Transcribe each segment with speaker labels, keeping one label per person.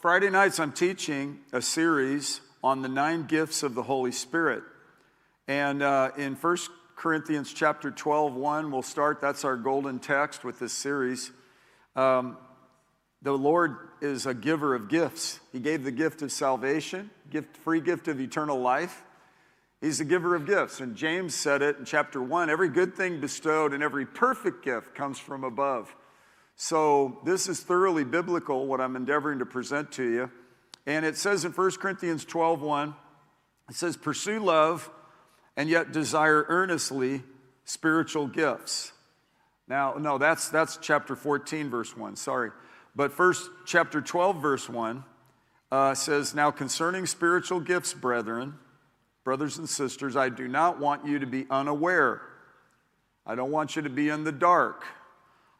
Speaker 1: Friday nights I'm teaching a series on the nine gifts of the Holy Spirit. And uh, in 1 Corinthians chapter 12, 1, we'll start. That's our golden text with this series. Um, the Lord is a giver of gifts. He gave the gift of salvation, gift, free gift of eternal life. He's a giver of gifts. And James said it in chapter 1 every good thing bestowed and every perfect gift comes from above. So this is thoroughly biblical, what I'm endeavoring to present to you. And it says in 1 Corinthians 12 1, it says, Pursue love and yet desire earnestly spiritual gifts. Now, no, that's, that's chapter 14, verse 1, sorry. But first, chapter 12, verse 1 uh, says, Now concerning spiritual gifts, brethren, brothers and sisters, I do not want you to be unaware. I don't want you to be in the dark.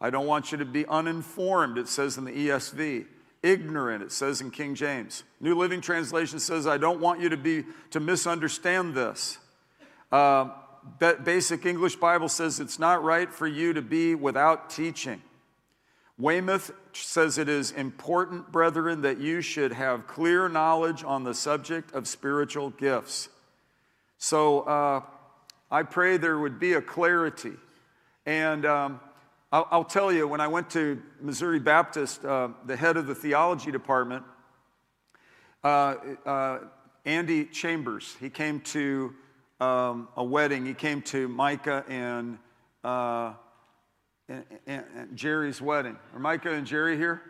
Speaker 1: I don't want you to be uninformed, it says in the ESV. Ignorant, it says in King James. New Living Translation says, I don't want you to be to misunderstand this. Uh, basic English Bible says it's not right for you to be without teaching. Weymouth says it is important, brethren, that you should have clear knowledge on the subject of spiritual gifts. So uh, I pray there would be a clarity. And um, I'll, I'll, tell you, when I went to Missouri Baptist, uh, the head of the theology department, uh, uh, Andy Chambers, he came to um, a wedding. He came to Micah and, uh, and, and, and, Jerry's wedding. Are Micah and Jerry here?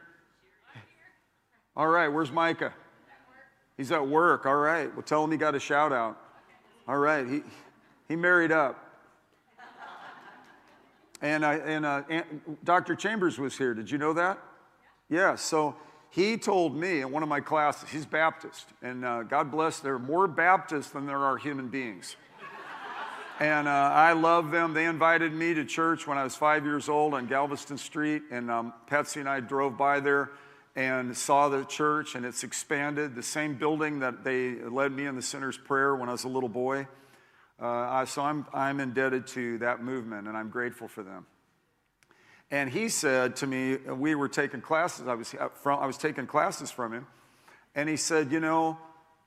Speaker 1: All right, where's Micah? He's at work. All right, well, tell him he got a shout out. All right, he, he married up. And, I, and, uh, Dr. Chambers was here. Did you know that? Yeah, so he told me in one of my classes, he's Baptist, and uh, God bless, there are more Baptists than there are human beings. and uh, I love them. They invited me to church when I was five years old on Galveston Street, and um, Patsy and I drove by there and saw the church, and it's expanded. The same building that they led me in the sinner's prayer when I was a little boy. Uh, so I'm, I'm indebted to that movement, and I'm grateful for them. And he said to me, we were taking classes, I was, uh, from, I was taking classes from him, and he said, You know,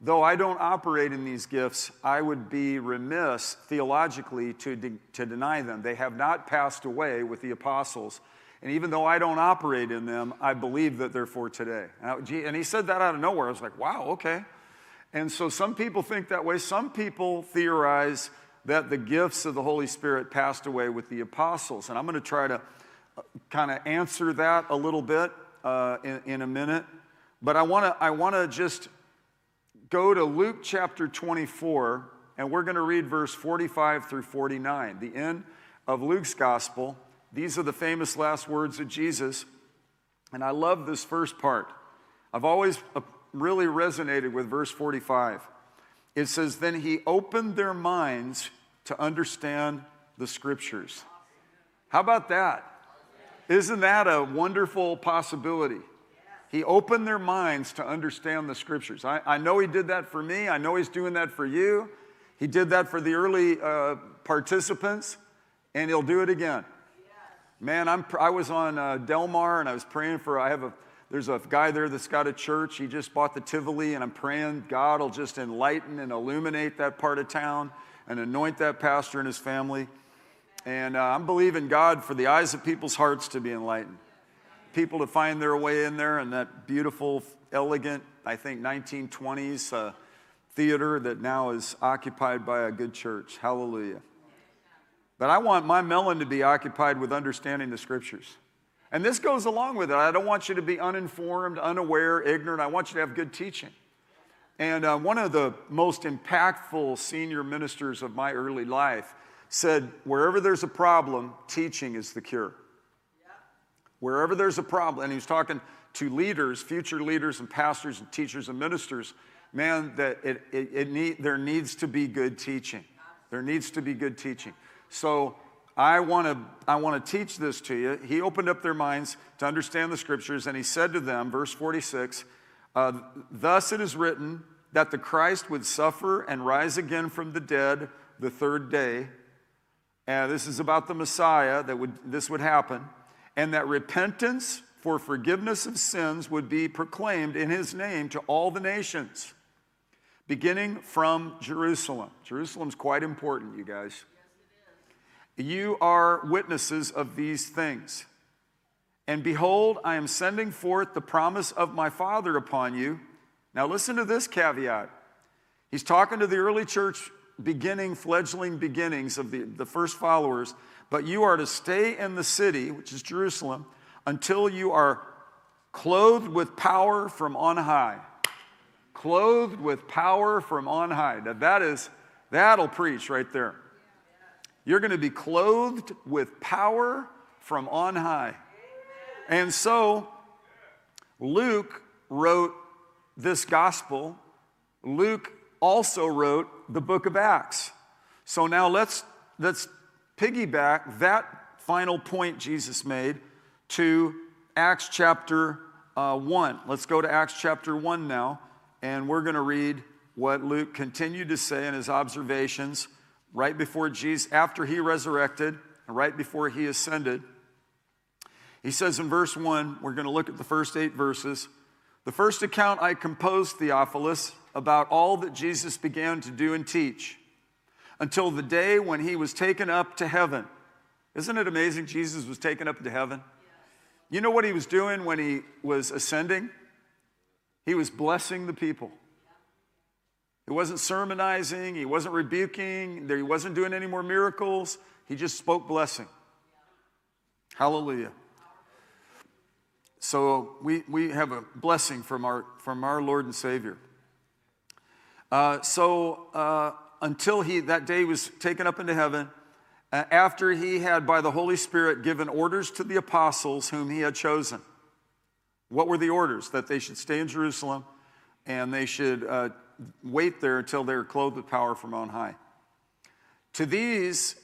Speaker 1: though I don't operate in these gifts, I would be remiss theologically to, de- to deny them. They have not passed away with the apostles. And even though I don't operate in them, I believe that they're for today. And he said that out of nowhere. I was like, wow, okay. And so some people think that way. Some people theorize that the gifts of the Holy Spirit passed away with the apostles. And I'm going to try to uh, kind of answer that a little bit uh, in, in a minute. But I want to I want to just go to Luke chapter 24, and we're going to read verse 45 through 49, the end of Luke's gospel. These are the famous last words of Jesus. And I love this first part. I've always really resonated with verse 45. It says, Then he opened their minds to understand the scriptures. How about that? Isn't that a wonderful possibility? He opened their minds to understand the scriptures. I, I know he did that for me. I know he's doing that for you. He did that for the early uh, participants, and he'll do it again. Man, I'm, I was on uh, Delmar and I was praying for, I have a there's a guy there that's got a church. He just bought the Tivoli, and I'm praying God will just enlighten and illuminate that part of town and anoint that pastor and his family. And uh, I'm believing God for the eyes of people's hearts to be enlightened. People to find their way in there and that beautiful, elegant, I think 1920s uh, theater that now is occupied by a good church. Hallelujah. But I want my melon to be occupied with understanding the scriptures. And this goes along with it. I don't want you to be uninformed, unaware, ignorant. I want you to have good teaching. And uh, one of the most impactful senior ministers of my early life said, Wherever there's a problem, teaching is the cure. Yeah. Wherever there's a problem, and he was talking to leaders, future leaders, and pastors, and teachers, and ministers, man, that it, it, it need, there needs to be good teaching. There needs to be good teaching. So I want to I want to teach this to you. He opened up their minds to understand the scriptures, and he said to them, verse 46, uh, Thus it is written that the Christ would suffer and rise again from the dead the third day. And this is about the Messiah that would this would happen, and that repentance for forgiveness of sins would be proclaimed in his name to all the nations, beginning from Jerusalem. Jerusalem's quite important, you guys. You are witnesses of these things. And behold, I am sending forth the promise of my Father upon you. Now, listen to this caveat. He's talking to the early church beginning, fledgling beginnings of the, the first followers, but you are to stay in the city, which is Jerusalem, until you are clothed with power from on high. Clothed with power from on high. Now, that is, that'll preach right there. You're going to be clothed with power from on high. And so, Luke wrote this gospel. Luke also wrote the book of Acts. So now let's, let's piggyback that final point Jesus made to Acts chapter uh, 1. Let's go to Acts chapter 1 now, and we're going to read what Luke continued to say in his observations right before Jesus, after he resurrected, and right before he ascended. He says in verse 1, we're going to look at the first eight verses. The first account I composed, Theophilus, about all that Jesus began to do and teach until the day when he was taken up to heaven. Isn't it amazing Jesus was taken up to heaven? You know what he was doing when he was ascending? He was blessing the people. He wasn't sermonizing, he wasn't rebuking, he wasn't doing any more miracles. He just spoke blessing. Hallelujah. So we, we have a blessing from our, from our Lord and Savior. Uh, so uh, until he, that day was taken up into heaven, uh, after he had, by the Holy Spirit, given orders to the apostles whom he had chosen. What were the orders? That they should stay in Jerusalem and they should uh, wait there until they are clothed with power from on high. To these,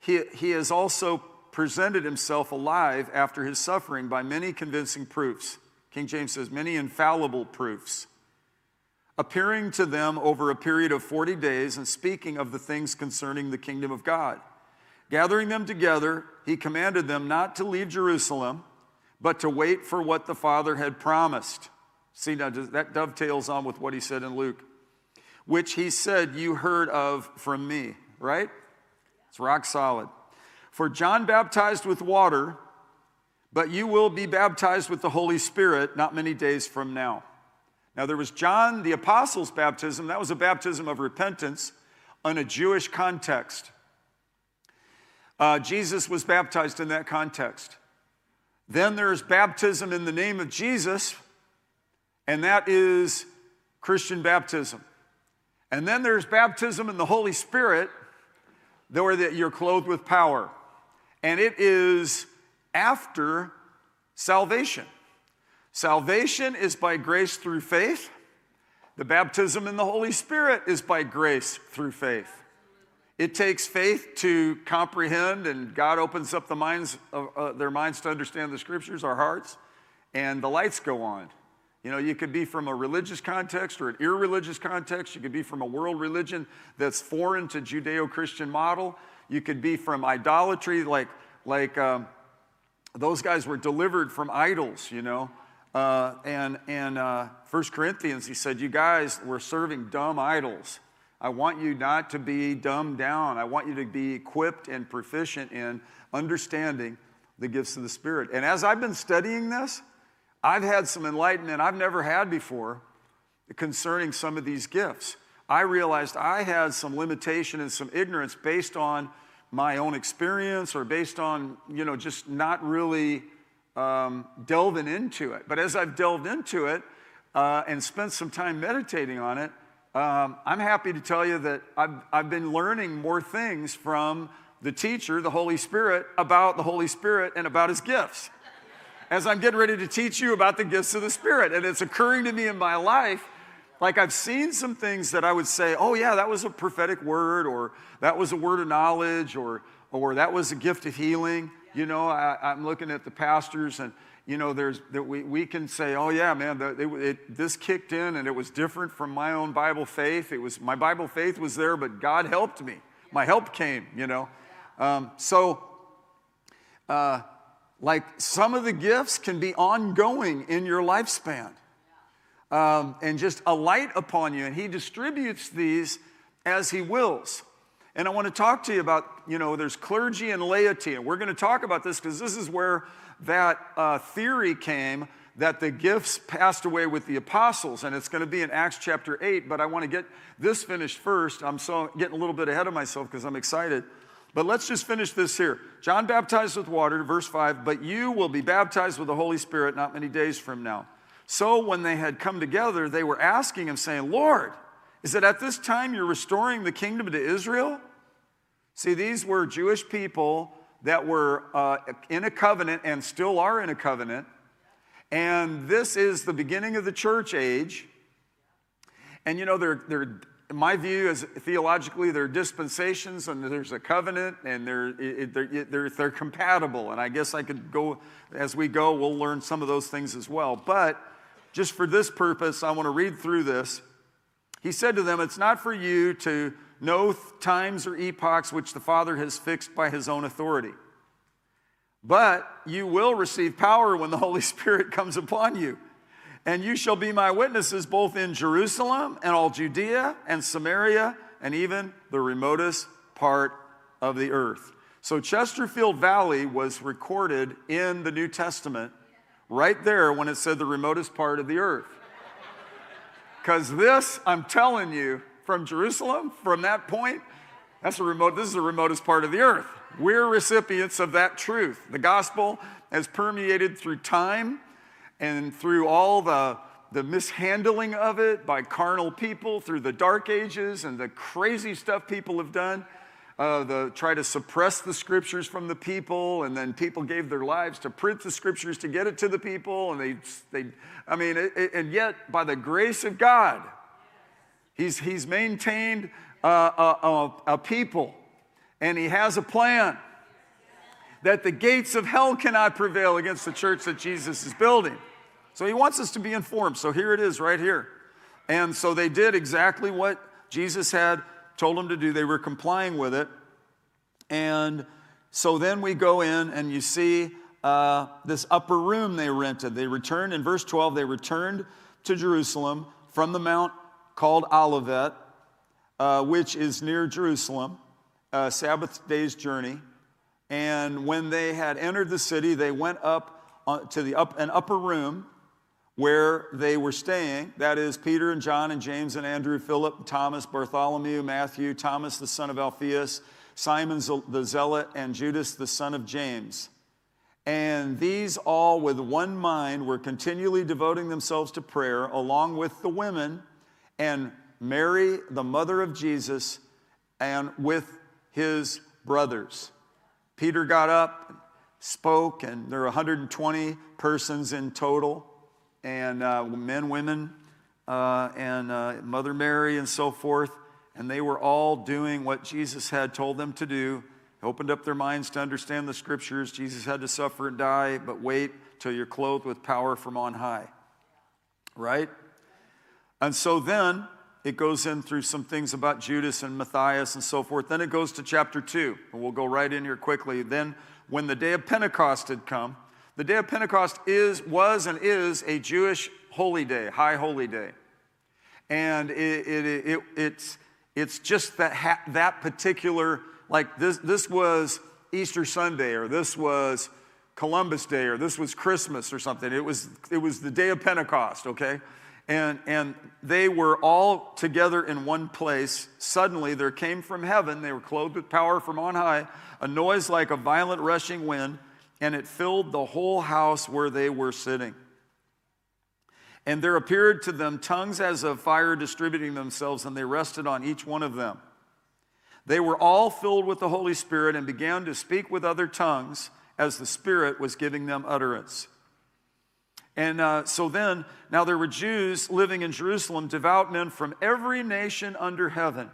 Speaker 1: he, he has also presented himself alive after his suffering by many convincing proofs. King James says, many infallible proofs, appearing to them over a period of 40 days and speaking of the things concerning the kingdom of God. Gathering them together, he commanded them not to leave Jerusalem, but to wait for what the Father had promised. See, now that dovetails on with what he said in Luke, which he said, You heard of from me, right? It's rock solid. For John baptized with water, but you will be baptized with the Holy Spirit not many days from now. Now, there was John the Apostle's baptism. That was a baptism of repentance in a Jewish context. Uh, Jesus was baptized in that context. Then there's baptism in the name of Jesus, and that is Christian baptism. And then there's baptism in the Holy Spirit, where that you're clothed with power. And it is after salvation. Salvation is by grace through faith. The baptism in the Holy Spirit is by grace through faith. It takes faith to comprehend, and God opens up the minds of, uh, their minds to understand the scriptures, our hearts, and the lights go on. You know, you could be from a religious context or an irreligious context. You could be from a world religion that's foreign to Judeo-Christian model. You could be from idolatry, like like um, those guys were delivered from idols. You know, uh, and and uh, First Corinthians, he said, you guys were serving dumb idols. I want you not to be dumbed down. I want you to be equipped and proficient in understanding the gifts of the Spirit. And as I've been studying this, I've had some enlightenment I've never had before concerning some of these gifts. I realized I had some limitation and some ignorance based on my own experience or based on, you know, just not really um, delving into it. But as I've delved into it uh, and spent some time meditating on it, um, I'm happy to tell you that I've, I've been learning more things from the teacher, the Holy Spirit, about the Holy Spirit and about his gifts. As I'm getting ready to teach you about the gifts of the Spirit, and it's occurring to me in my life, like I've seen some things that I would say, oh, yeah, that was a prophetic word, or that was a word of knowledge, or, or that was a gift of healing. You know, I, I'm looking at the pastors and you know, there's that we, we can say, oh yeah, man, the, it, it, this kicked in and it was different from my own Bible faith. It was my Bible faith was there, but God helped me. My help came, you know. Um, so uh, Like some of the gifts can be ongoing in your lifespan um, and just alight upon you. And He distributes these as He wills. And I want to talk to you about, you know, there's clergy and laity. And we're going to talk about this because this is where that uh, theory came that the gifts passed away with the apostles. And it's going to be in Acts chapter 8. But I want to get this finished first. I'm so getting a little bit ahead of myself because I'm excited. But let's just finish this here. John baptized with water, verse 5, but you will be baptized with the Holy Spirit not many days from now. So when they had come together, they were asking him, saying, Lord, is it at this time you're restoring the kingdom to Israel? See, these were Jewish people that were uh, in a covenant and still are in a covenant. And this is the beginning of the church age. And you know, they're, they're my view is theologically, there are dispensations and there's a covenant and they're, they're, they're, they're compatible. And I guess I could go, as we go, we'll learn some of those things as well. But just for this purpose, I want to read through this. He said to them, It's not for you to know times or epochs which the Father has fixed by his own authority. But you will receive power when the Holy Spirit comes upon you. And you shall be my witnesses both in Jerusalem and all Judea and Samaria and even the remotest part of the earth. So, Chesterfield Valley was recorded in the New Testament right there when it said the remotest part of the earth. Because this, I'm telling you, from Jerusalem, from that point, that's a remote, this is the remotest part of the earth. We're recipients of that truth. The gospel has permeated through time and through all the, the mishandling of it by carnal people through the dark ages and the crazy stuff people have done, uh, the try to suppress the scriptures from the people, and then people gave their lives to print the scriptures to get it to the people, and they, they I mean, it, it, and yet by the grace of God, He's, he's maintained a, a, a people, and He has a plan that the gates of hell cannot prevail against the church that Jesus is building. So he wants us to be informed. So here it is right here. And so they did exactly what Jesus had told them to do. They were complying with it. And so then we go in and you see uh, this upper room they rented. They returned, in verse 12, they returned to Jerusalem from the mount called Olivet, uh, which is near Jerusalem, a Sabbath day's journey. And when they had entered the city, they went up uh, to the up, an upper room where they were staying. That is Peter and John and James and Andrew, Philip, Thomas, Bartholomew, Matthew, Thomas the son of Alphaeus, Simon the Zealot, and Judas the son of James. And these all, with one mind, were continually devoting themselves to prayer, along with the women and Mary, the mother of Jesus, and with his brothers. Peter got up, spoke, and there were 120 persons in total and uh, men, women, uh, and uh, Mother Mary, and so forth. And they were all doing what Jesus had told them to do, opened up their minds to understand the scriptures. Jesus had to suffer and die, but wait till you're clothed with power from on high. Right? And so then it goes in through some things about Judas and Matthias and so forth. Then it goes to chapter 2, and we'll go right in here quickly. Then, when the day of Pentecost had come, the day of Pentecost is, was and is a Jewish holy day, high holy day. And it, it, it, it's, it's just that, that particular, like this, this was Easter Sunday, or this was Columbus Day, or this was Christmas or something. It was, it was the day of Pentecost, okay? And, and they were all together in one place. Suddenly there came from heaven, they were clothed with power from on high, a noise like a violent rushing wind and it filled the whole house where they were sitting. And there appeared to them tongues as of fire distributing themselves, and they rested on each one of them. They were all filled with the Holy Spirit and began to speak with other tongues as the Spirit was giving them utterance. And uh, so then, now there were Jews living in Jerusalem, devout men from every nation under heaven.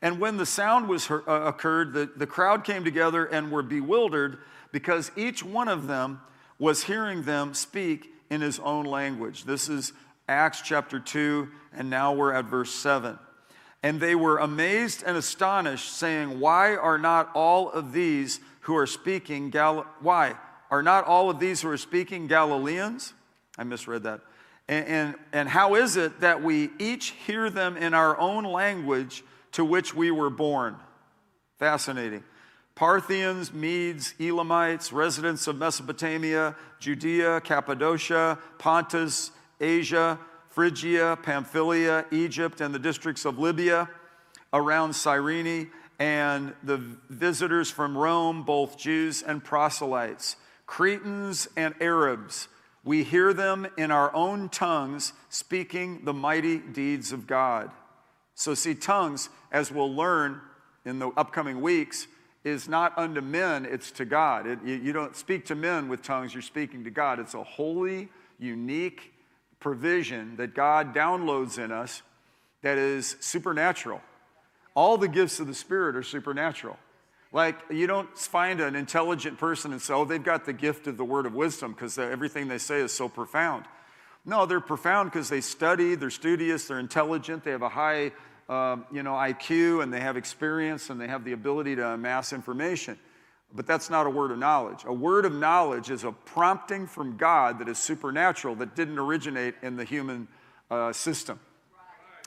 Speaker 1: And when the sound was heard, uh, occurred, the, the crowd came together and were bewildered because each one of them was hearing them speak in his own language. This is Acts chapter 2, and now we're at verse 7. And they were amazed and astonished, saying, Why are not all of these who are speaking Gal- why? are not all of these who are speaking Galileans? I misread that. And, and, and how is it that we each hear them in our own language to which we were born? Fascinating. Parthians, Medes, Elamites, residents of Mesopotamia, Judea, Cappadocia, Pontus, Asia, Phrygia, Pamphylia, Egypt, and the districts of Libya around Cyrene, and the visitors from Rome, both Jews and proselytes, Cretans and Arabs. We hear them in our own tongues speaking the mighty deeds of God. So, see, tongues, as we'll learn in the upcoming weeks, is not unto men, it's to God. It, you, you don't speak to men with tongues, you're speaking to God. It's a holy, unique, provision that God downloads in us that is supernatural. All the gifts of the Spirit are supernatural. Like, you don't find an intelligent person and say, oh, they've got the gift of the word of wisdom because everything they say is so profound. No, they're profound because they study, they're studious, they're intelligent, they have a high um, you know, IQ, and they have experience, and they have the ability to amass information. But that's not a word of knowledge. A word of knowledge is a prompting from God that is supernatural, that didn't originate in the human uh, system.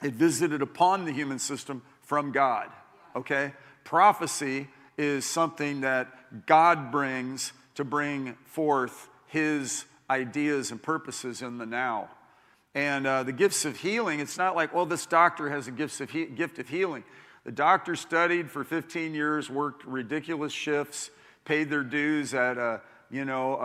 Speaker 1: It visited upon the human system from God, okay? Prophecy is something that God brings to bring forth his ideas and purposes in the now. And uh, the gifts of healing, it's not like, well, this doctor has a gift of, he- gift of healing. The doctor studied for 15 years, worked ridiculous shifts, paid their dues at a, you know,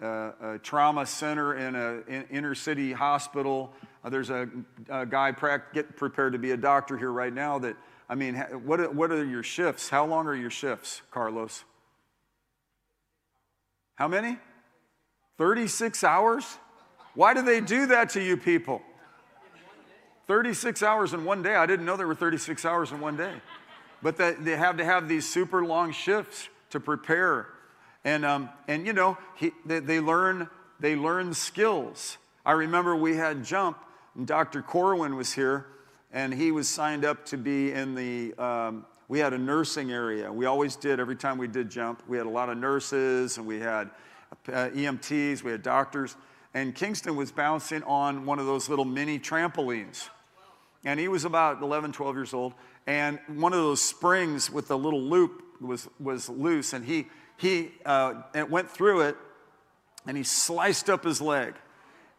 Speaker 1: a, a, a trauma center in an inner city hospital. Uh, there's a, a guy pra- get prepared to be a doctor here right now that, I mean, what what are your shifts? How long are your shifts, Carlos? How many? 36 hours? Why do they do that to you people? 36 hours in one day. I didn't know there were 36 hours in one day. But that they have to have these super long shifts to prepare. And, um, and you know, he, they, they, learn, they learn skills. I remember we had jump, and Dr. Corwin was here, and he was signed up to be in the, um, we had a nursing area. We always did, every time we did jump, we had a lot of nurses, and we had uh, EMTs, we had doctors. And Kingston was bouncing on one of those little mini trampolines and he was about 11, 12 years old. And one of those springs with the little loop was, was loose, and he, he uh, went through it and he sliced up his leg.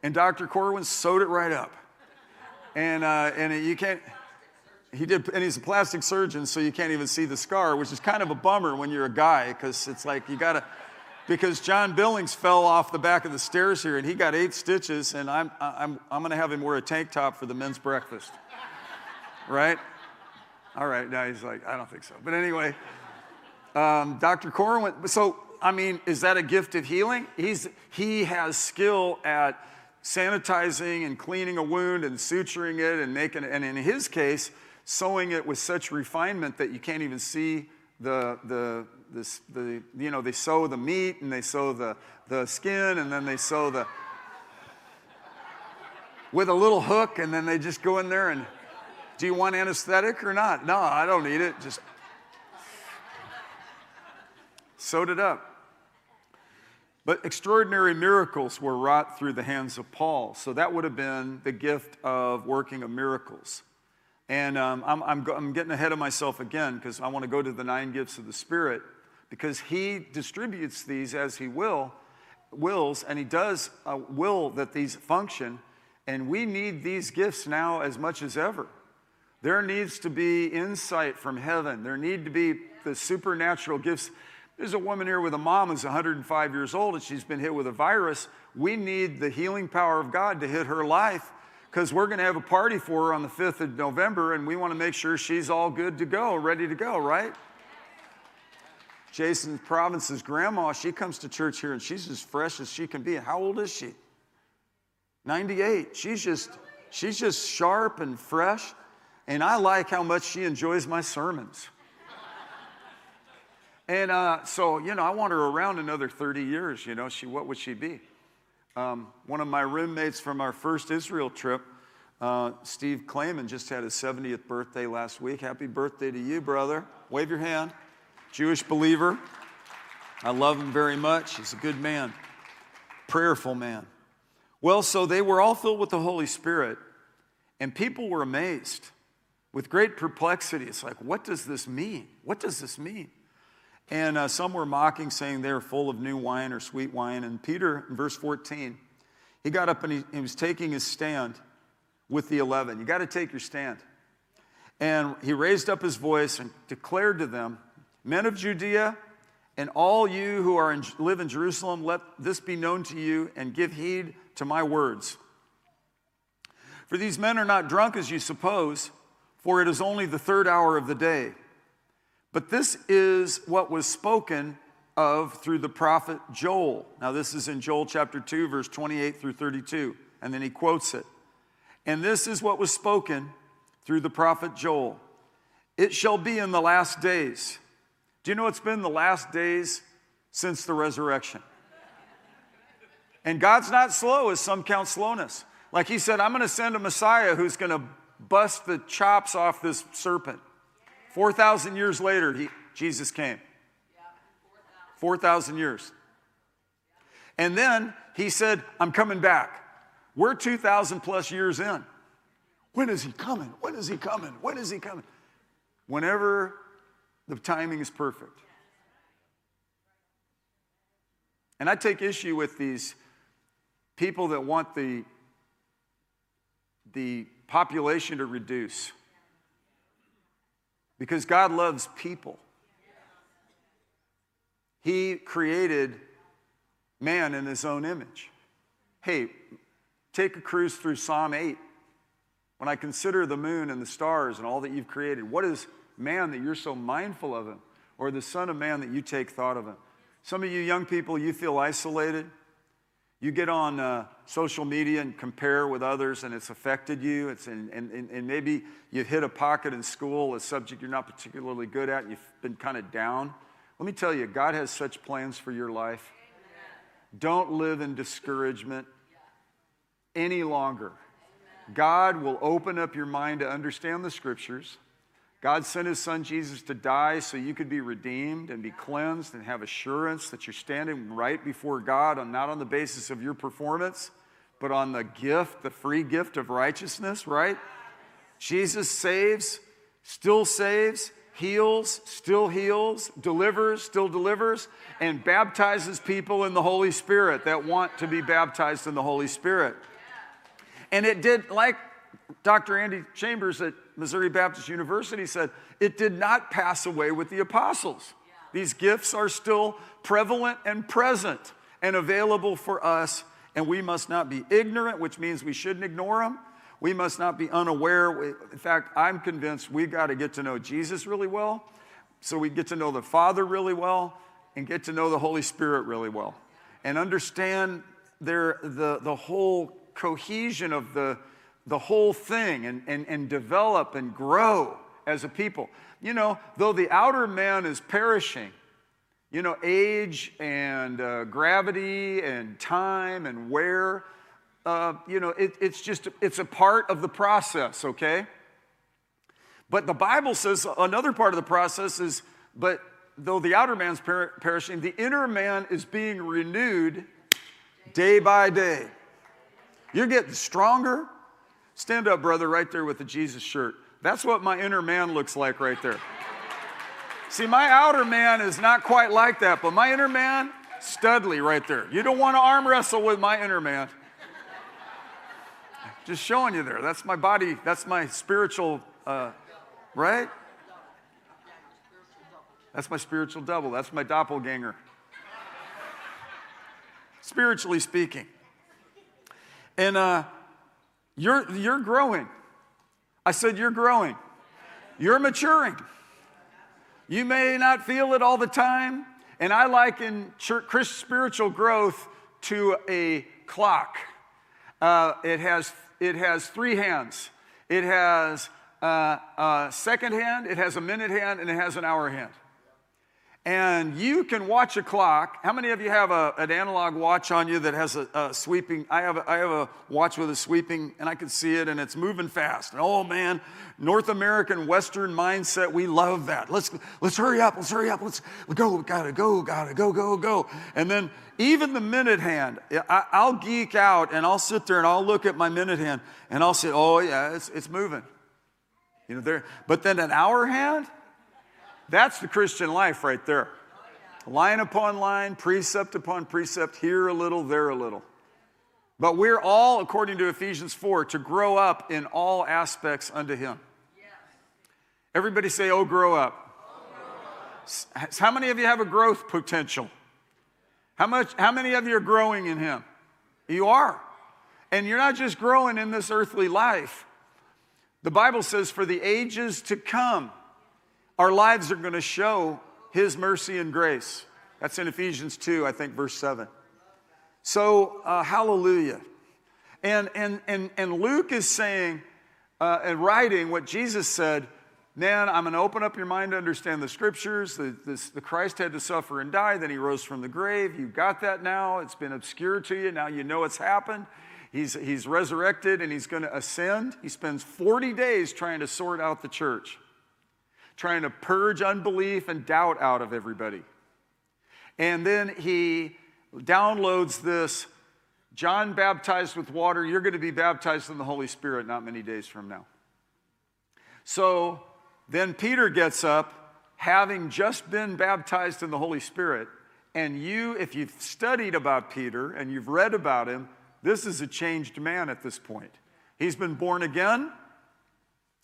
Speaker 1: And Dr. Corwin sewed it right up. And, uh, and you can't, he did, and he's a plastic surgeon, so you can't even see the scar, which is kind of a bummer when you're a guy, because it's like you gotta, because John Billings fell off the back of the stairs here and he got eight stitches, and I'm, I'm, I'm gonna have him wear a tank top for the men's breakfast right? All right, now he's like, I don't think so. But anyway, um, Dr. Corwin, so I mean, is that a gift of healing? He's, he has skill at sanitizing and cleaning a wound and suturing it and making it, and in his case, sewing it with such refinement that you can't even see the, the, this, the you know, they sew the meat and they sew the, the skin and then they sew the, with a little hook and then they just go in there and do you want anesthetic or not? No, I don't need it. Just sewed it up. But extraordinary miracles were wrought through the hands of Paul. So that would have been the gift of working of miracles. And um, I'm, I'm, I'm getting ahead of myself again because I want to go to the nine gifts of the Spirit because he distributes these as he will, wills, and he does uh, will that these function. And we need these gifts now as much as ever. There needs to be insight from heaven. There need to be the supernatural gifts. There's a woman here with a mom who's 105 years old and she's been hit with a virus. We need the healing power of God to hit her life because we're going to have a party for her on the 5th of November and we want to make sure she's all good to go, ready to go, right? Jason Province's grandma, she comes to church here and she's as fresh as she can be. How old is she? 98. She's just she's just sharp and fresh. And I like how much she enjoys my sermons. and uh, so, you know, I want her around another 30 years. You know, she, what would she be? Um, one of my roommates from our first Israel trip, uh, Steve Clayman, just had his 70th birthday last week. Happy birthday to you, brother. Wave your hand. Jewish believer. I love him very much. He's a good man, prayerful man. Well, so they were all filled with the Holy Spirit, and people were amazed with great perplexity. It's like, what does this mean? What does this mean? And uh, some were mocking, saying they're full of new wine or sweet wine. And Peter, in verse 14, he got up and he, he was taking his stand with the 11. You got to take your stand. And he raised up his voice and declared to them, Men of Judea, and all you who are in, live in Jerusalem, let this be known to you and give heed to my words. For these men are not drunk as you suppose, for it is only the third hour of the day. But this is what was spoken of through the prophet Joel. Now, this is in Joel chapter 2, verse 28 through 32, and then he quotes it. And this is what was spoken through the prophet Joel It shall be in the last days. Do you know it's been the last days since the resurrection? And God's not slow, as some count slowness. Like he said, I'm going to send a Messiah who's going to bust the chops off this serpent. 4,000 years later, he, Jesus came. 4,000 years. And then he said, I'm coming back. We're 2,000 plus years in. When is he coming? When is he coming? When is he coming? Whenever the timing is perfect. And I take issue with these people that want the, the population to reduce. Because God loves people. He created man in his own image. Hey, take a cruise through Psalm 8. When I consider the moon and the stars and all that you've created, what is man that you're so mindful of him? Or the Son of Man that you take thought of him? Some of you young people, you feel isolated. You get on uh, social media and compare with others, and it's affected you. It's in, and, and maybe you've hit a pocket in school, a subject you're not particularly good at, and you've been kind of down. Let me tell you, God has such plans for your life. Don't live in discouragement any longer. God will open up your mind to understand the scriptures. God sent his son Jesus to die so you could be redeemed and be cleansed and have assurance that you're standing right before God on not on the basis of your performance, but on the gift, the free gift of righteousness, right? Jesus saves, still saves, heals, still heals, delivers, still delivers, and baptizes people in the Holy Spirit that want to be baptized in the Holy Spirit. And it did, like Dr. Andy Chambers at Missouri Baptist University said, it did not pass away with the apostles. These gifts are still prevalent and present and available for us, and we must not be ignorant, which means we shouldn't ignore them. We must not be unaware. In fact, I'm convinced we got to get to know Jesus really well, so we get to know the Father really well, and get to know the Holy Spirit really well, and understand their, the, the whole cohesion of the, the whole thing and, and, and develop and grow as a people. You know, though the outer man is perishing, you know, age and uh, gravity and time and wear, uh, you know, it, it's just, it's a part of the process, okay? But the Bible says another part of the process is, but though the outer man's per- perishing, the inner man is being renewed day by day. You're getting stronger. Stand up, brother, right there with the Jesus shirt. That's what my inner man looks like right there. See, my outer man is not quite like that, but my inner man, studly right there. You don't want to arm wrestle with my inner man. Just showing you there. That's my body, that's my spiritual, uh, right? That's my spiritual double. That's my doppelganger. Spiritually speaking. And uh, you're, you're growing. I said, You're growing. You're maturing. You may not feel it all the time. And I liken church, spiritual growth to a clock. Uh, it, has, it has three hands. It has uh, a second hand, it has a minute hand, and it has an hour hand. And you can watch a clock. How many of you have a, an analog watch on you that has a, a sweeping? I have a, I have a watch with a sweeping, and I can see it, and it's moving fast. And oh man, North American Western mindset, we love that. Let's let's hurry up, let's hurry up, let's go, gotta go, gotta go, go, go. And then even the minute hand, I, I'll geek out and I'll sit there and I'll look at my minute hand and I'll say, oh yeah, it's it's moving. You know, there. But then an hour hand that's the Christian life right there. Line upon line, precept upon precept, here a little, there a little. But we're all, according to Ephesians 4, to grow up in all aspects unto Him. Everybody say, Oh, grow up. How many of you have a growth potential? How, much, how many of you are growing in Him? You are. And you're not just growing in this earthly life. The Bible says, For the ages to come, our lives are going to show His mercy and grace. That's in Ephesians 2, I think, verse 7. So, uh, hallelujah. And, and, and, and Luke is saying uh, and writing what Jesus said Man, I'm going to open up your mind to understand the scriptures. The, this, the Christ had to suffer and die, then he rose from the grave. You've got that now. It's been obscure to you. Now you know it's happened. He's, he's resurrected and he's going to ascend. He spends 40 days trying to sort out the church trying to purge unbelief and doubt out of everybody. And then he downloads this John baptized with water, you're going to be baptized in the Holy Spirit not many days from now. So then Peter gets up, having just been baptized in the Holy Spirit. And you, if you've studied about Peter and you've read about him, this is a changed man at this point. He's been born again,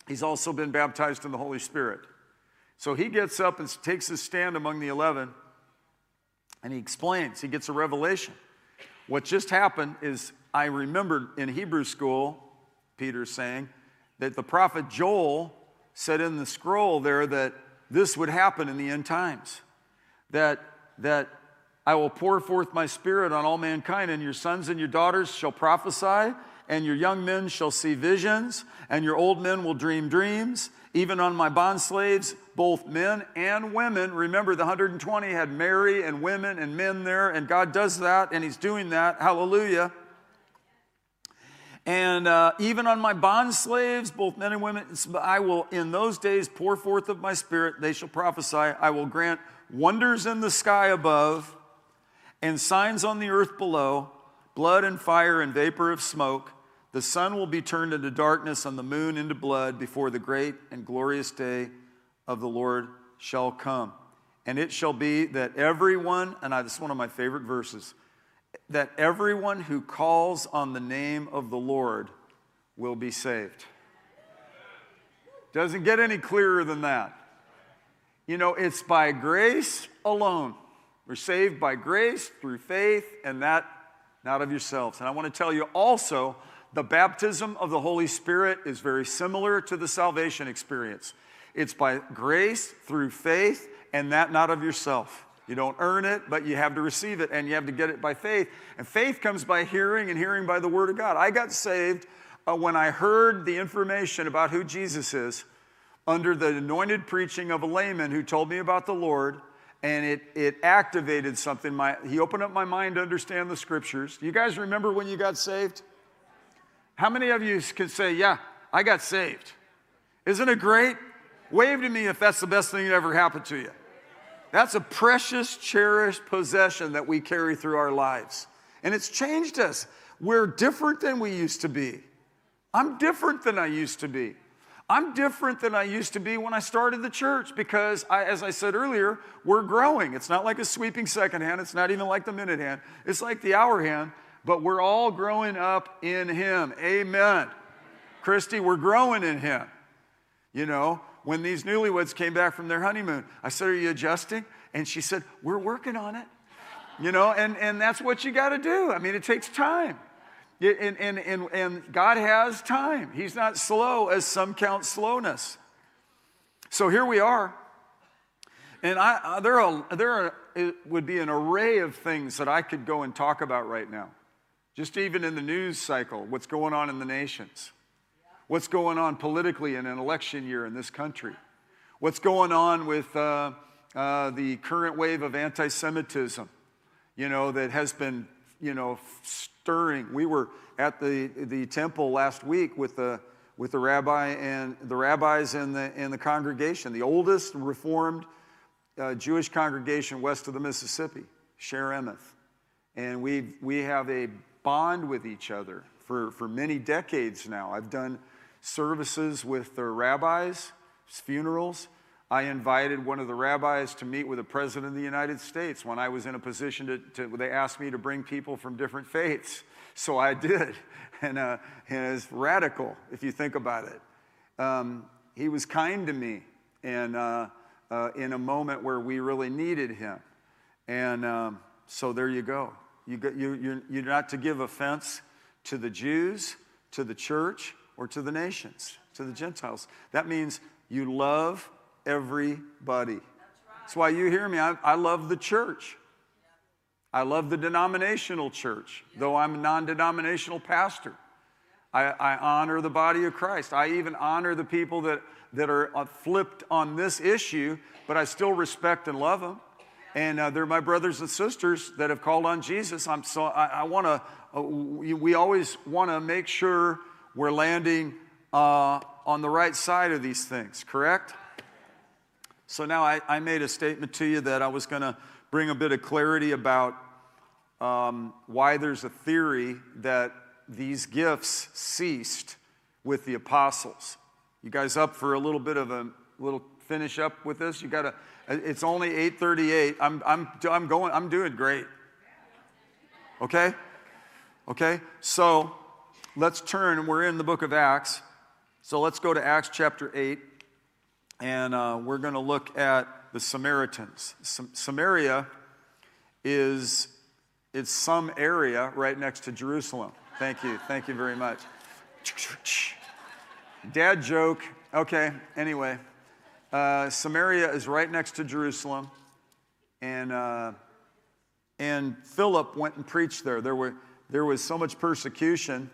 Speaker 1: he's also been baptized in the Holy Spirit. So he gets up and takes his stand among the 11 and he explains, he gets a revelation. What just happened is, I remembered in Hebrew school, Peter's saying, that the prophet Joel said in the scroll there that this would happen in the end times. That, that I will pour forth my spirit on all mankind, and your sons and your daughters shall prophesy, and your young men shall see visions, and your old men will dream dreams. Even on my bond slaves, both men and women. Remember, the 120 had Mary and women and men there, and God does that, and He's doing that. Hallelujah. And uh, even on my bond slaves, both men and women, I will in those days pour forth of my spirit, they shall prophesy. I will grant wonders in the sky above and signs on the earth below blood and fire and vapor of smoke. The sun will be turned into darkness and the moon into blood before the great and glorious day of the Lord shall come. And it shall be that everyone, and I, this is one of my favorite verses, that everyone who calls on the name of the Lord will be saved. Doesn't get any clearer than that. You know, it's by grace alone. We're saved by grace through faith, and that not of yourselves. And I want to tell you also the baptism of the Holy Spirit is very similar to the salvation experience. It's by grace through faith, and that not of yourself. You don't earn it, but you have to receive it, and you have to get it by faith. And faith comes by hearing, and hearing by the Word of God. I got saved uh, when I heard the information about who Jesus is under the anointed preaching of a layman who told me about the Lord, and it, it activated something. My, he opened up my mind to understand the scriptures. Do you guys remember when you got saved? How many of you can say, Yeah, I got saved? Isn't it great? Wave to me if that's the best thing that ever happened to you. That's a precious, cherished possession that we carry through our lives. And it's changed us. We're different than we used to be. I'm different than I used to be. I'm different than I used to be when I started the church because, I, as I said earlier, we're growing. It's not like a sweeping second hand, it's not even like the minute hand, it's like the hour hand but we're all growing up in Him. Amen. Christy, we're growing in Him. You know, when these newlyweds came back from their honeymoon, I said, Are you adjusting? And she said, We're working on it. You know, and, and that's what you got to do. I mean, it takes time. And, and, and, and God has time. He's not slow as some count slowness. So here we are. And I, uh, there, are, there are, would be an array of things that I could go and talk about right now. Just even in the news cycle, what's going on in the nations, what's going on politically in an election year in this country, what's going on with uh, uh, the current wave of anti Semitism, you know, that has been, you know, stirring. We were at the, the temple last week with the, with the rabbi and the rabbis and the, and the congregation, the oldest Reformed uh, Jewish congregation west of the Mississippi, Shaare Emeth. And we we have a bond with each other for, for many decades now. I've done services with the rabbis, funerals. I invited one of the rabbis to meet with the President of the United States when I was in a position to, to they asked me to bring people from different faiths. So I did. And, uh, and it's radical if you think about it. Um, he was kind to me and uh, uh, in a moment where we really needed him. And um, so there you go. You you, you're, you're not to give offense to the Jews, to the church, or to the nations, to the Gentiles. That means you love everybody. That's why you hear me. I, I love the church. I love the denominational church, though I'm a non denominational pastor. I, I, honor the body of Christ. I even honor the people that, that are uh, flipped on this issue, but I still respect and love them. And uh, they're my brothers and sisters that have called on Jesus. I'm so, I, I want to, uh, we, always want to make sure we're landing uh, on the right side of these things, correct? So now I, I made a statement to you that I was going to bring a bit of clarity about um, why there's a theory that these gifts ceased with the apostles. You guys up for a little bit of a little finish up with this? You got to. It's only 8:38. I'm I'm I'm going. I'm doing great. Okay. Okay. So let's turn. We're in the book of Acts. So let's go to Acts chapter 8 and uh, we're going to look at the Samaritans. Sam- Samaria is it's some area right next to Jerusalem. Thank you, thank you very much. Dad joke. Okay. Anyway, uh, Samaria is right next to Jerusalem, and uh, and Philip went and preached there. There were there was so much persecution.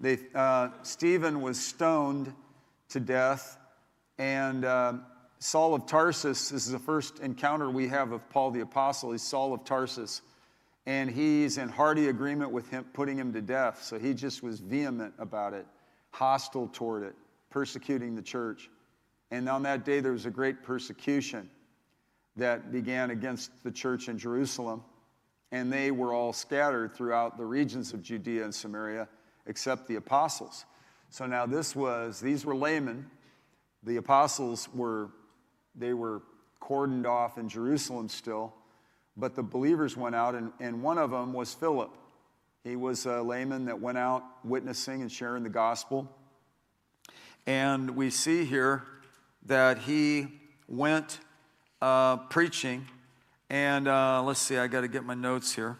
Speaker 1: They, uh, Stephen was stoned to death and uh, Saul of Tarsus this is the first encounter we have of Paul the Apostle. He's Saul of Tarsus. And he's in hearty agreement with him, putting him to death. So he just was vehement about it, hostile toward it, persecuting the church. And on that day, there was a great persecution that began against the church in Jerusalem. And they were all scattered throughout the regions of Judea and Samaria, except the apostles. So now this was, these were laymen the apostles were, they were cordoned off in Jerusalem still, but the believers went out, and, and one of them was Philip. He was a layman that went out witnessing and sharing the gospel. And we see here that he went uh, preaching. And uh, let's see, I got to get my notes here.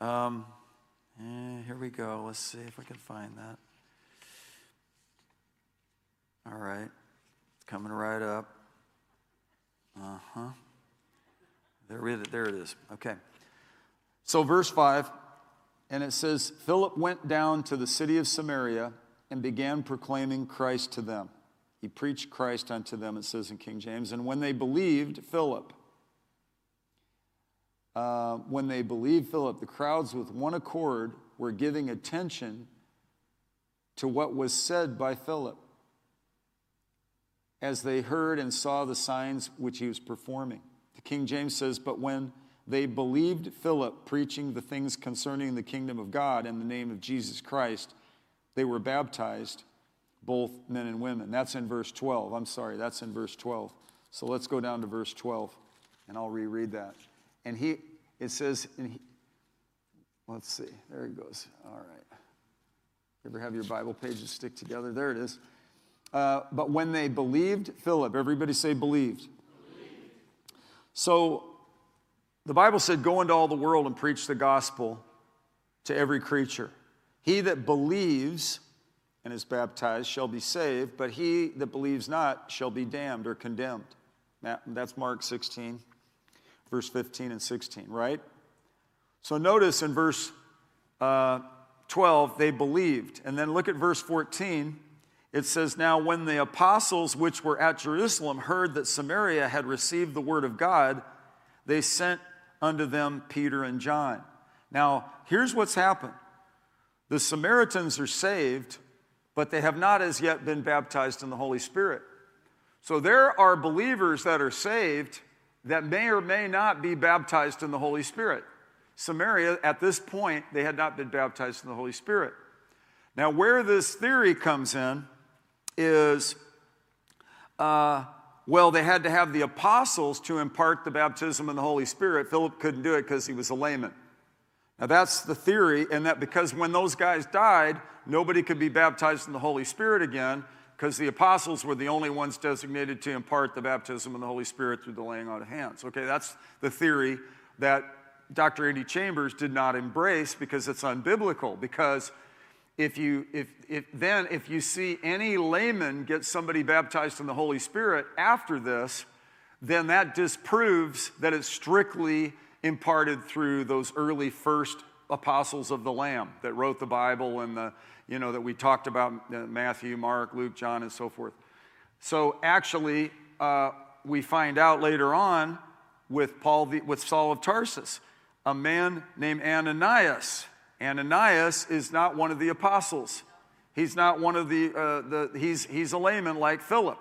Speaker 1: Um, eh, here we go. Let's see if I can find that. All right. Coming right up. Uh huh. There it, there it is. Okay. So, verse 5, and it says Philip went down to the city of Samaria and began proclaiming Christ to them. He preached Christ unto them, it says in King James. And when they believed Philip, uh, when they believed Philip, the crowds with one accord were giving attention to what was said by Philip as they heard and saw the signs which he was performing. The King James says, But when they believed Philip preaching the things concerning the kingdom of God in the name of Jesus Christ, they were baptized, both men and women. That's in verse 12. I'm sorry, that's in verse 12. So let's go down to verse 12 and I'll reread that. And he, it says, and he, let's see, there it goes. All right. You ever have your Bible pages stick together? There it is. Uh, but when they believed Philip, everybody say believed. believed. So the Bible said, Go into all the world and preach the gospel to every creature. He that believes and is baptized shall be saved, but he that believes not shall be damned or condemned. That's Mark 16, verse 15 and 16, right? So notice in verse uh, 12, they believed. And then look at verse 14 it says, Now when the apostles which were at Jerusalem heard that Samaria had received the word of God, they sent unto them Peter and John. Now, here's what's happened the Samaritans are saved, but they have not as yet been baptized in the Holy Spirit. So there are believers that are saved that may or may not be baptized in the Holy Spirit. Samaria, at this point, they had not been baptized in the Holy Spirit. Now, where this theory comes in is uh, well, they had to have the apostles to impart the baptism in the Holy Spirit. Philip couldn't do it because he was a layman. Now, that's the theory, and that because when those guys died, nobody could be baptized in the Holy Spirit again because the apostles were the only ones designated to impart the baptism in the Holy Spirit through the laying on of hands. Okay, that's the theory that Dr. Andy Chambers did not embrace because it's unbiblical. Because if you, if, if, then if you see any layman get somebody baptized in the Holy Spirit after this, then that disproves that it's strictly imparted through those early first apostles of the Lamb that wrote the Bible and the, you know, that we talked about uh, Matthew, Mark, Luke, John, and so forth. So actually, uh, we find out later on with Paul, the, with Saul of Tarsus, a man named Ananias Ananias is not one of the apostles. He's not one of the, uh, the he's, he's a layman like Philip.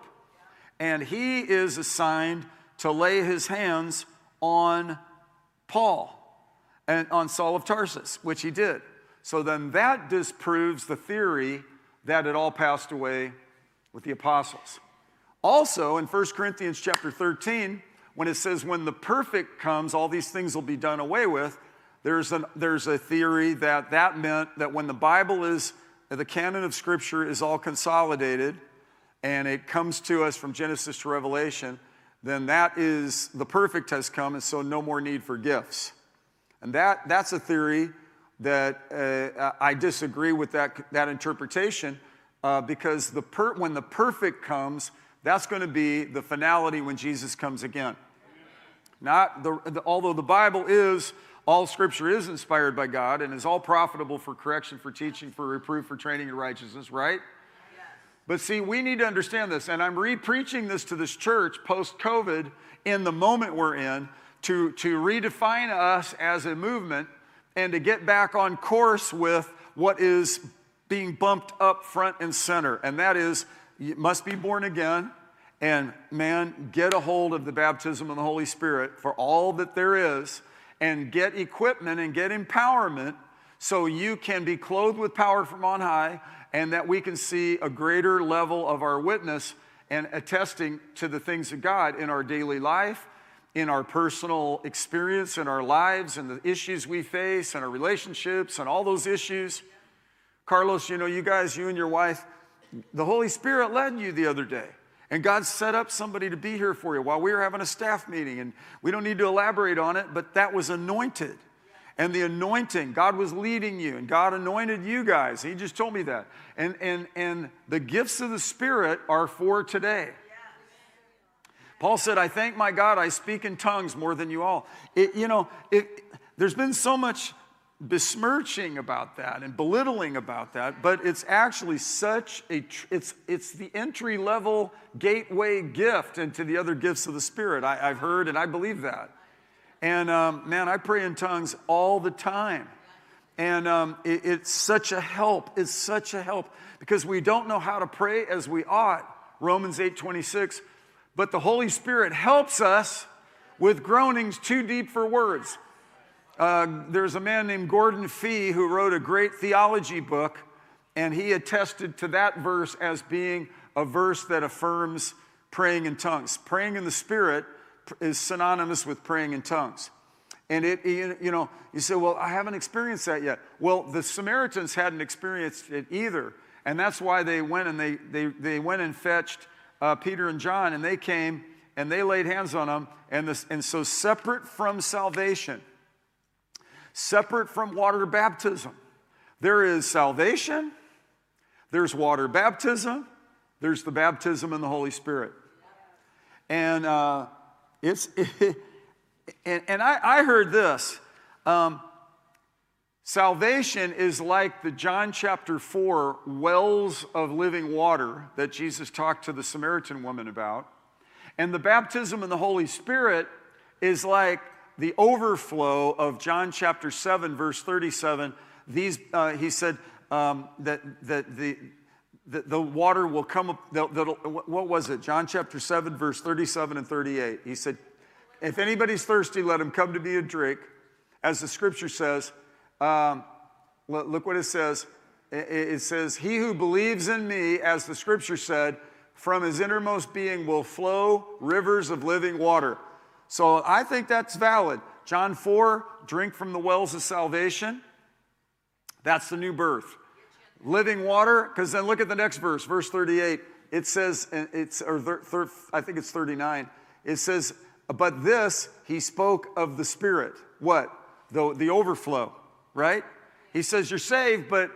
Speaker 1: And he is assigned to lay his hands on Paul and on Saul of Tarsus, which he did. So then that disproves the theory that it all passed away with the apostles. Also in 1 Corinthians chapter 13, when it says, When the perfect comes, all these things will be done away with, there's, an, there's a theory that that meant that when the Bible is, the canon of Scripture is all consolidated and it comes to us from Genesis to Revelation, then that is, the perfect has come, and so no more need for gifts. And that, that's a theory that uh, I disagree with that, that interpretation uh, because the per, when the perfect comes, that's going to be the finality when Jesus comes again. Not the, the, although the Bible is all scripture is inspired by God and is all profitable for correction, for teaching, for reproof, for training in righteousness, right? But see, we need to understand this, and I'm re preaching this to this church post COVID in the moment we're in to, to redefine us as a movement and to get back on course with what is being bumped up front and center. And that is, you must be born again. And man, get a hold of the baptism of the Holy Spirit for all that there is and get equipment and get empowerment so you can be clothed with power from on high and that we can see a greater level of our witness and attesting to the things of God in our daily life, in our personal experience, in our lives, and the issues we face, and our relationships, and all those issues. Carlos, you know, you guys, you and your wife, the Holy Spirit led you the other day. And God set up somebody to be here for you while we were having a staff meeting. And we don't need to elaborate on it, but that was anointed. And the anointing, God was leading you, and God anointed you guys. He just told me that. And, and, and the gifts of the Spirit are for today. Paul said, I thank my God I speak in tongues more than you all. It, you know, it, there's been so much besmirching about that and belittling about that, but it's actually such a, it's, it's the entry level gateway gift into the other gifts of the Spirit. I, have heard and I believe that. And um, man, I pray in tongues all the time. And um, it, it's such a help. It's such a help because we don't know how to pray as we ought. Romans 8 26. But the Holy Spirit helps us with groanings too deep for words. Uh, there's a man named Gordon Fee who wrote a great theology book, and he attested to that verse as being a verse that affirms praying in tongues. Praying in the Spirit is synonymous with praying in tongues. And it, you know, you say, well, I haven't experienced that yet. Well, the Samaritans hadn't experienced it either. And that's why they went and they, they, they went and fetched uh, Peter and John, and they came and they laid hands on them. And, this, and so, separate from salvation, separate from water baptism. There is salvation, there's water baptism, there's the baptism in the Holy Spirit. And uh, it's, it, and, and I, I, heard this. Um, Salvation is like the John chapter 4 wells of living water that Jesus talked to the Samaritan woman about. And the baptism in the Holy Spirit is like the overflow of John chapter 7, verse 37. These, uh, he said um, that, that the, the, the, water will come up, what was it? John chapter 7, verse 37 and 38. He said, If anybody's thirsty, let him come to me and drink. As the scripture says, um, look what it says. It says, He who believes in me, as the scripture said, from his innermost being will flow rivers of living water. So I think that's valid. John 4, drink from the wells of salvation. That's the new birth. Living water, because then look at the next verse, verse 38. It says, it's, or thir, thir, I think it's 39. It says, but this he spoke of the Spirit. What? The, the overflow right? He says, You're saved, but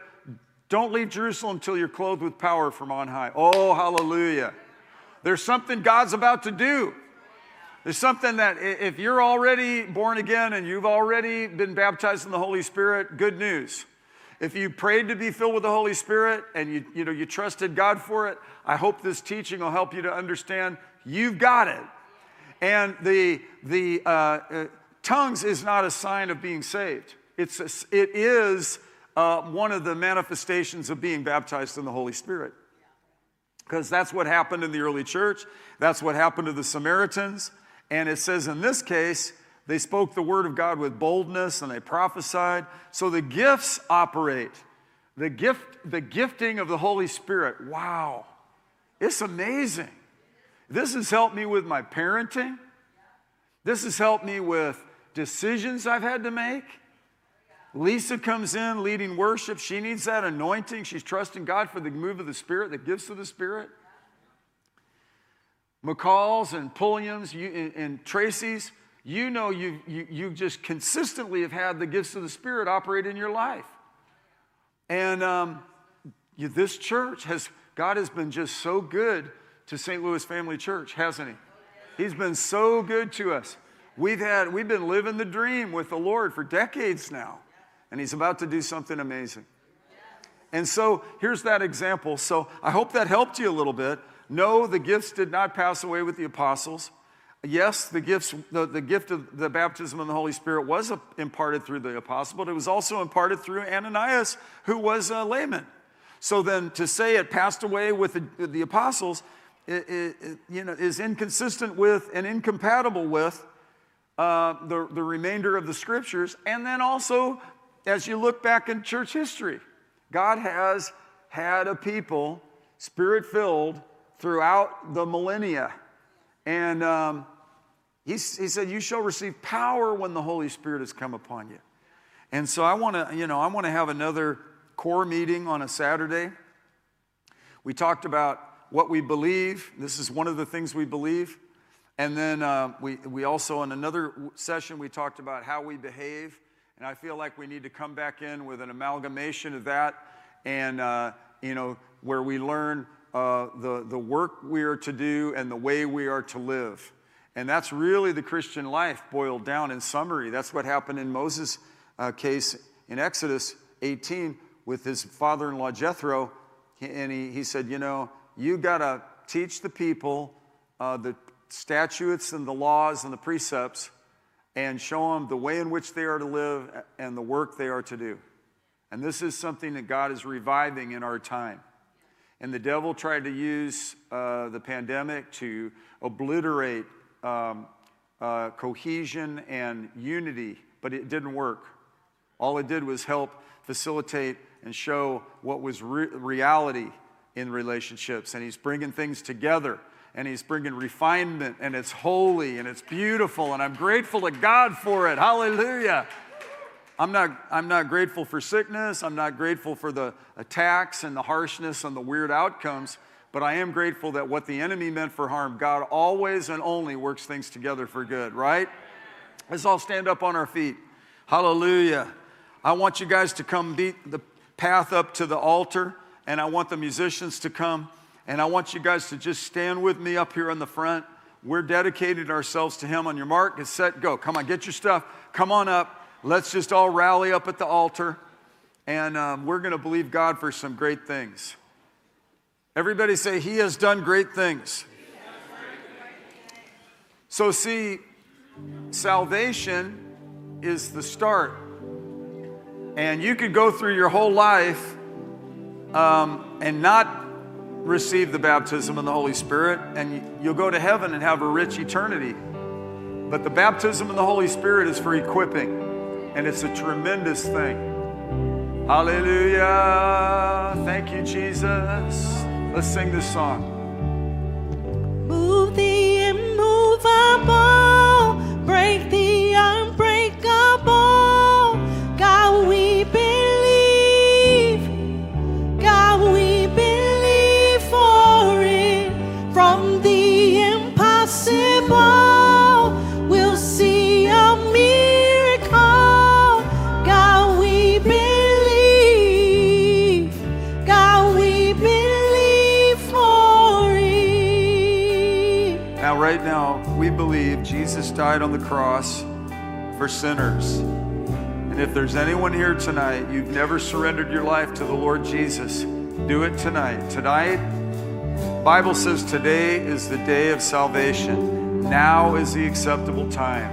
Speaker 1: don't leave Jerusalem until you're clothed with power from on high. Oh, hallelujah. There's something God's about to do. There's something that if you're already born again and you've already been baptized in the Holy Spirit, good news. If you prayed to be filled with the Holy Spirit and you, you, know, you trusted God for it, I hope this teaching will help you to understand you've got it. And the, the uh, uh, tongues is not a sign of being saved. It's a, it is uh, one of the manifestations of being baptized in the Holy Spirit. Because that's what happened in the early church. That's what happened to the Samaritans. And it says in this case, they spoke the word of God with boldness and they prophesied. So the gifts operate. The gift, the gifting of the Holy Spirit. Wow. It's amazing. This has helped me with my parenting. This has helped me with decisions I've had to make. Lisa comes in leading worship. She needs that anointing. She's trusting God for the move of the Spirit, the gifts of the Spirit. McCall's and Pulliams and, and Tracy's, you know you, you, you just consistently have had the gifts of the Spirit operate in your life. And um, you, this church has, God has been just so good to St. Louis Family Church, hasn't He? He's been so good to us. We've had, we've been living the dream with the Lord for decades now and he's about to do something amazing. And so here's that example. So I hope that helped you a little bit. No, the gifts did not pass away with the apostles. Yes, the gifts, the, the gift of the baptism of the Holy Spirit was imparted through the apostle, but it was also imparted through Ananias, who was a layman. So then to say it passed away with the, the apostles, it, it, you know, is inconsistent with and incompatible with uh, the, the remainder of the scriptures, and then also as you look back in church history, God has had a people spirit filled throughout the millennia. And um, he, he said, You shall receive power when the Holy Spirit has come upon you. And so I want to, you know, I want to have another core meeting on a Saturday. We talked about what we believe. This is one of the things we believe. And then uh, we, we also, in another session, we talked about how we behave. And I feel like we need to come back in with an amalgamation of that and, uh, you know, where we learn uh, the, the work we are to do and the way we are to live. And that's really the Christian life boiled down in summary. That's what happened in Moses' uh, case in Exodus 18 with his father in law Jethro. And he, he said, You know, you got to teach the people uh, the statutes and the laws and the precepts and show them the way in which they are to live and the work they are to do. And this is something that God is reviving in our time. And the devil tried to use uh, the pandemic to obliterate um, uh, cohesion and unity, but it didn't work. All it did was help facilitate and show what was re- reality in relationships. And he's bringing things together and he's bringing refinement and it's holy and it's beautiful and I'm grateful to God for it. Hallelujah. I'm not, I'm not grateful for sickness. I'm not grateful for the attacks and the harshness and the weird outcomes, but I am grateful that what the enemy meant for harm, God always and only works things together for good, right? Let's all stand up on our feet. Hallelujah. I want you guys to come beat the path up to the altar, and I want the musicians to come. And I want you guys to just stand with me up here on the front. We're dedicated ourselves to Him on your mark, get set, go. Come on, get your stuff. Come on up. Let's just all rally up at the altar and um, we're going to believe God for some great things. Everybody say, He has done great things. So, see, salvation is the start. And you could go through your whole life um, and not receive the baptism of the Holy Spirit, and you'll go to heaven and have a rich eternity. But the baptism of the Holy Spirit is for equipping, and it's a tremendous thing. Hallelujah. Thank you, Jesus. Let's sing this song.
Speaker 2: Move the immovable,
Speaker 1: died on the cross for sinners. And if there's anyone here tonight, you've never surrendered your life to the Lord Jesus, do it tonight. Tonight, Bible says today is the day of salvation. Now is the acceptable time.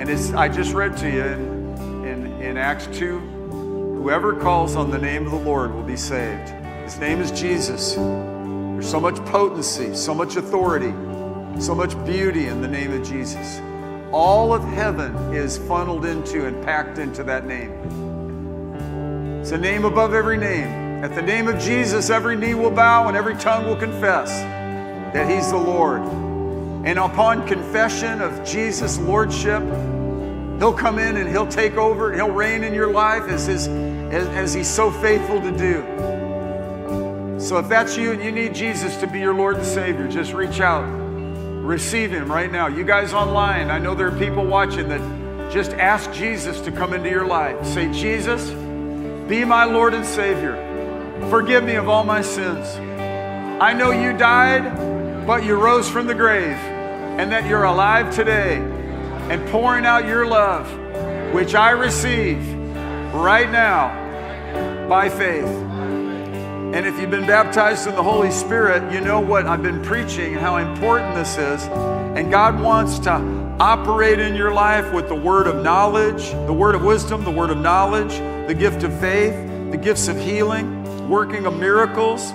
Speaker 1: And it's, I just read to you in, in, in Acts 2 whoever calls on the name of the Lord will be saved. His name is Jesus. There's so much potency, so much authority, so much beauty in the name of Jesus. All of heaven is funneled into and packed into that name. It's a name above every name. At the name of Jesus, every knee will bow and every tongue will confess that He's the Lord. And upon confession of Jesus' Lordship, He'll come in and He'll take over, and He'll reign in your life as, his, as, as He's so faithful to do. So if that's you and you need Jesus to be your Lord and Savior, just reach out. Receive Him right now. You guys online, I know there are people watching that just ask Jesus to come into your life. Say, Jesus, be my Lord and Savior. Forgive me of all my sins. I know you died, but you rose from the grave, and that you're alive today and pouring out your love, which I receive right now by faith. And if you've been baptized in the Holy Spirit, you know what I've been preaching and how important this is. And God wants to operate in your life with the word of knowledge, the word of wisdom, the word of knowledge, the gift of faith, the gifts of healing, working of miracles.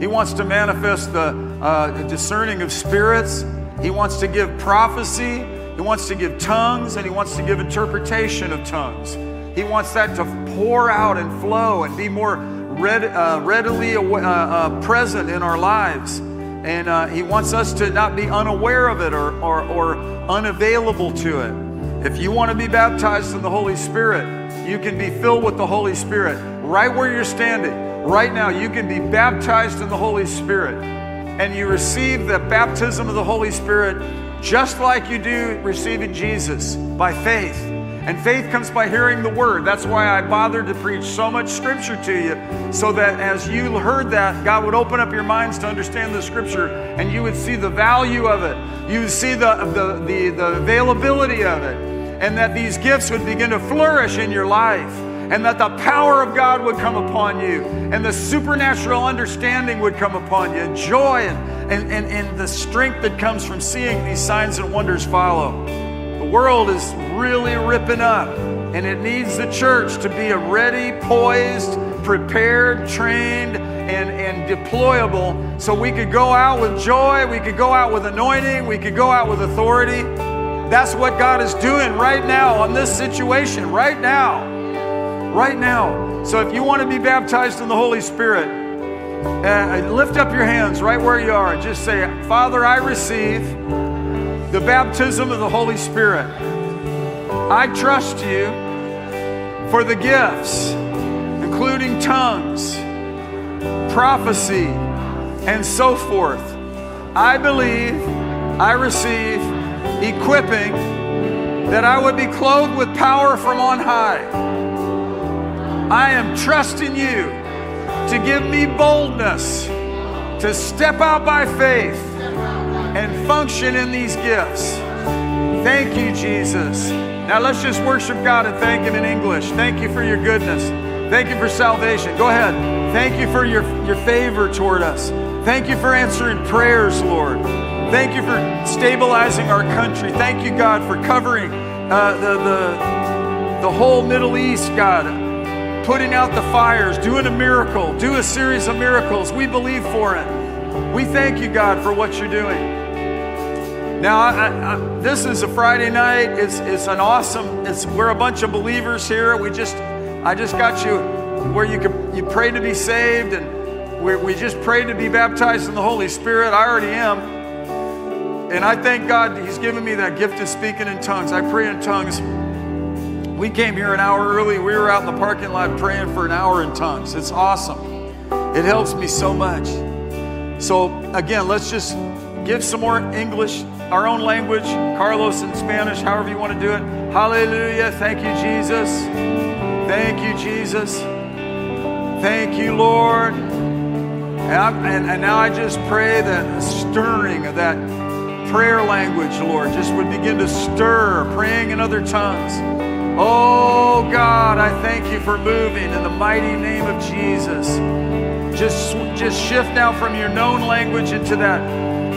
Speaker 1: He wants to manifest the uh, discerning of spirits. He wants to give prophecy. He wants to give tongues, and he wants to give interpretation of tongues. He wants that to pour out and flow and be more read, uh, readily uh, uh, present in our lives. And uh, He wants us to not be unaware of it or, or, or unavailable to it. If you want to be baptized in the Holy Spirit, you can be filled with the Holy Spirit right where you're standing. Right now, you can be baptized in the Holy Spirit. And you receive the baptism of the Holy Spirit just like you do receiving Jesus by faith. And faith comes by hearing the word. That's why I bothered to preach so much scripture to you, so that as you heard that, God would open up your minds to understand the scripture and you would see the value of it. You would see the, the, the, the availability of it. And that these gifts would begin to flourish in your life. And that the power of God would come upon you. And the supernatural understanding would come upon you. And joy and, and, and, and the strength that comes from seeing these signs and wonders follow. The world is really ripping up, and it needs the church to be a ready, poised, prepared, trained, and, and deployable so we could go out with joy, we could go out with anointing, we could go out with authority. That's what God is doing right now on this situation, right now. Right now. So if you want to be baptized in the Holy Spirit, uh, lift up your hands right where you are just say, Father, I receive the baptism of the Holy Spirit. I trust you for the gifts, including tongues, prophecy, and so forth. I believe I receive equipping that I would be clothed with power from on high. I am trusting you to give me boldness to step out by faith and function in these gifts. Thank you, Jesus. Now let's just worship God and thank Him in English. Thank you for your goodness. Thank you for salvation. Go ahead. Thank you for your, your favor toward us. Thank you for answering prayers, Lord. Thank you for stabilizing our country. Thank you, God, for covering uh, the, the, the whole Middle East, God, putting out the fires, doing a miracle, do a series of miracles. We believe for it. We thank you, God, for what you're doing. Now, I, I, this is a Friday night. It's, it's an awesome. It's we're a bunch of believers here. We just, I just got you where you can you pray to be saved, and we, we just prayed to be baptized in the Holy Spirit. I already am, and I thank God He's given me that gift of speaking in tongues. I pray in tongues. We came here an hour early. We were out in the parking lot praying for an hour in tongues. It's awesome. It helps me so much. So again, let's just give some more English our own language, Carlos in Spanish, however you want to do it. Hallelujah. Thank you, Jesus. Thank you, Jesus. Thank you, Lord. And, and, and now I just pray that the stirring of that prayer language, Lord, just would begin to stir, praying in other tongues. Oh God, I thank you for moving in the mighty name of Jesus. Just, just shift now from your known language into that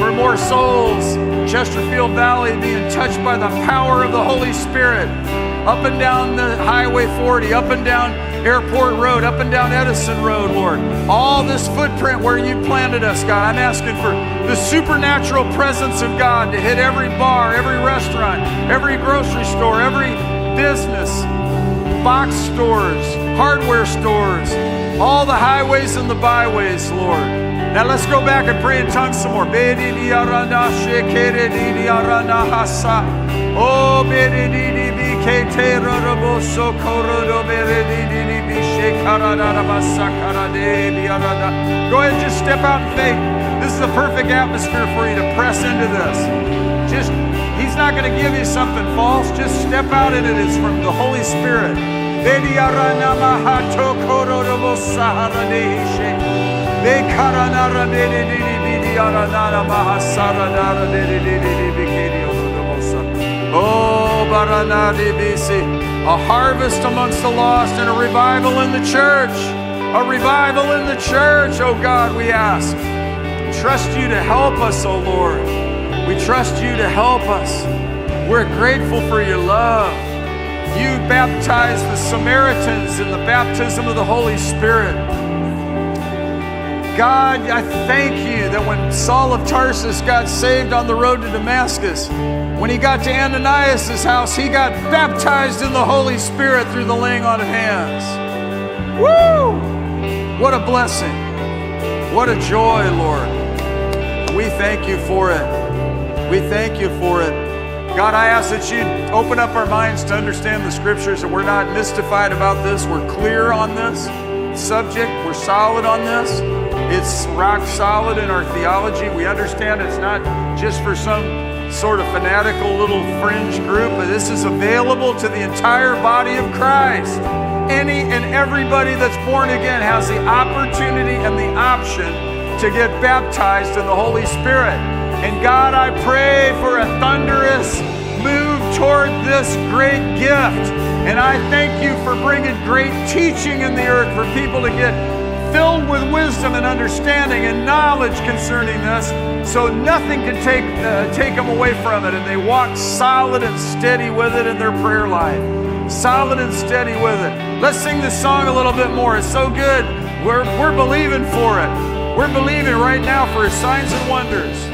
Speaker 1: for more souls. Chesterfield Valley being touched by the power of the Holy Spirit. Up and down the Highway 40, up and down Airport Road, up and down Edison Road, Lord. All this footprint where you planted us, God. I'm asking for the supernatural presence of God to hit every bar, every restaurant, every grocery store, every business, box stores, hardware stores, all the highways and the byways, Lord. Now let's go back and pray in tongues some more. Oh, Go ahead and just step out in faith. This is a perfect atmosphere for you to press into this. Just, He's not going to give you something false. Just step out in it. It's from the Holy Spirit. Oh, a harvest amongst the lost and a revival in the church. A revival in the church, oh God, we ask. Trust you to help us, oh Lord. We trust you to help us. We're grateful for your love. You baptized the Samaritans in the baptism of the Holy Spirit. God, I thank you that when Saul of Tarsus got saved on the road to Damascus, when he got to Ananias' house, he got baptized in the Holy Spirit through the laying on of hands. Woo! What a blessing. What a joy, Lord. We thank you for it. We thank you for it. God, I ask that you open up our minds to understand the scriptures, that we're not mystified about this. We're clear on this subject. We're solid on this. It's rock solid in our theology. We understand it's not just for some sort of fanatical little fringe group, but this is available to the entire body of Christ. Any and everybody that's born again has the opportunity and the option to get baptized in the Holy Spirit. And God, I pray for a thunderous move toward this great gift. And I thank you for bringing great teaching in the earth for people to get filled with wisdom and understanding and knowledge concerning this, so nothing can take, uh, take them away from it. And they walk solid and steady with it in their prayer life. Solid and steady with it. Let's sing this song a little bit more. It's so good. We're, we're believing for it. We're believing right now for signs and wonders.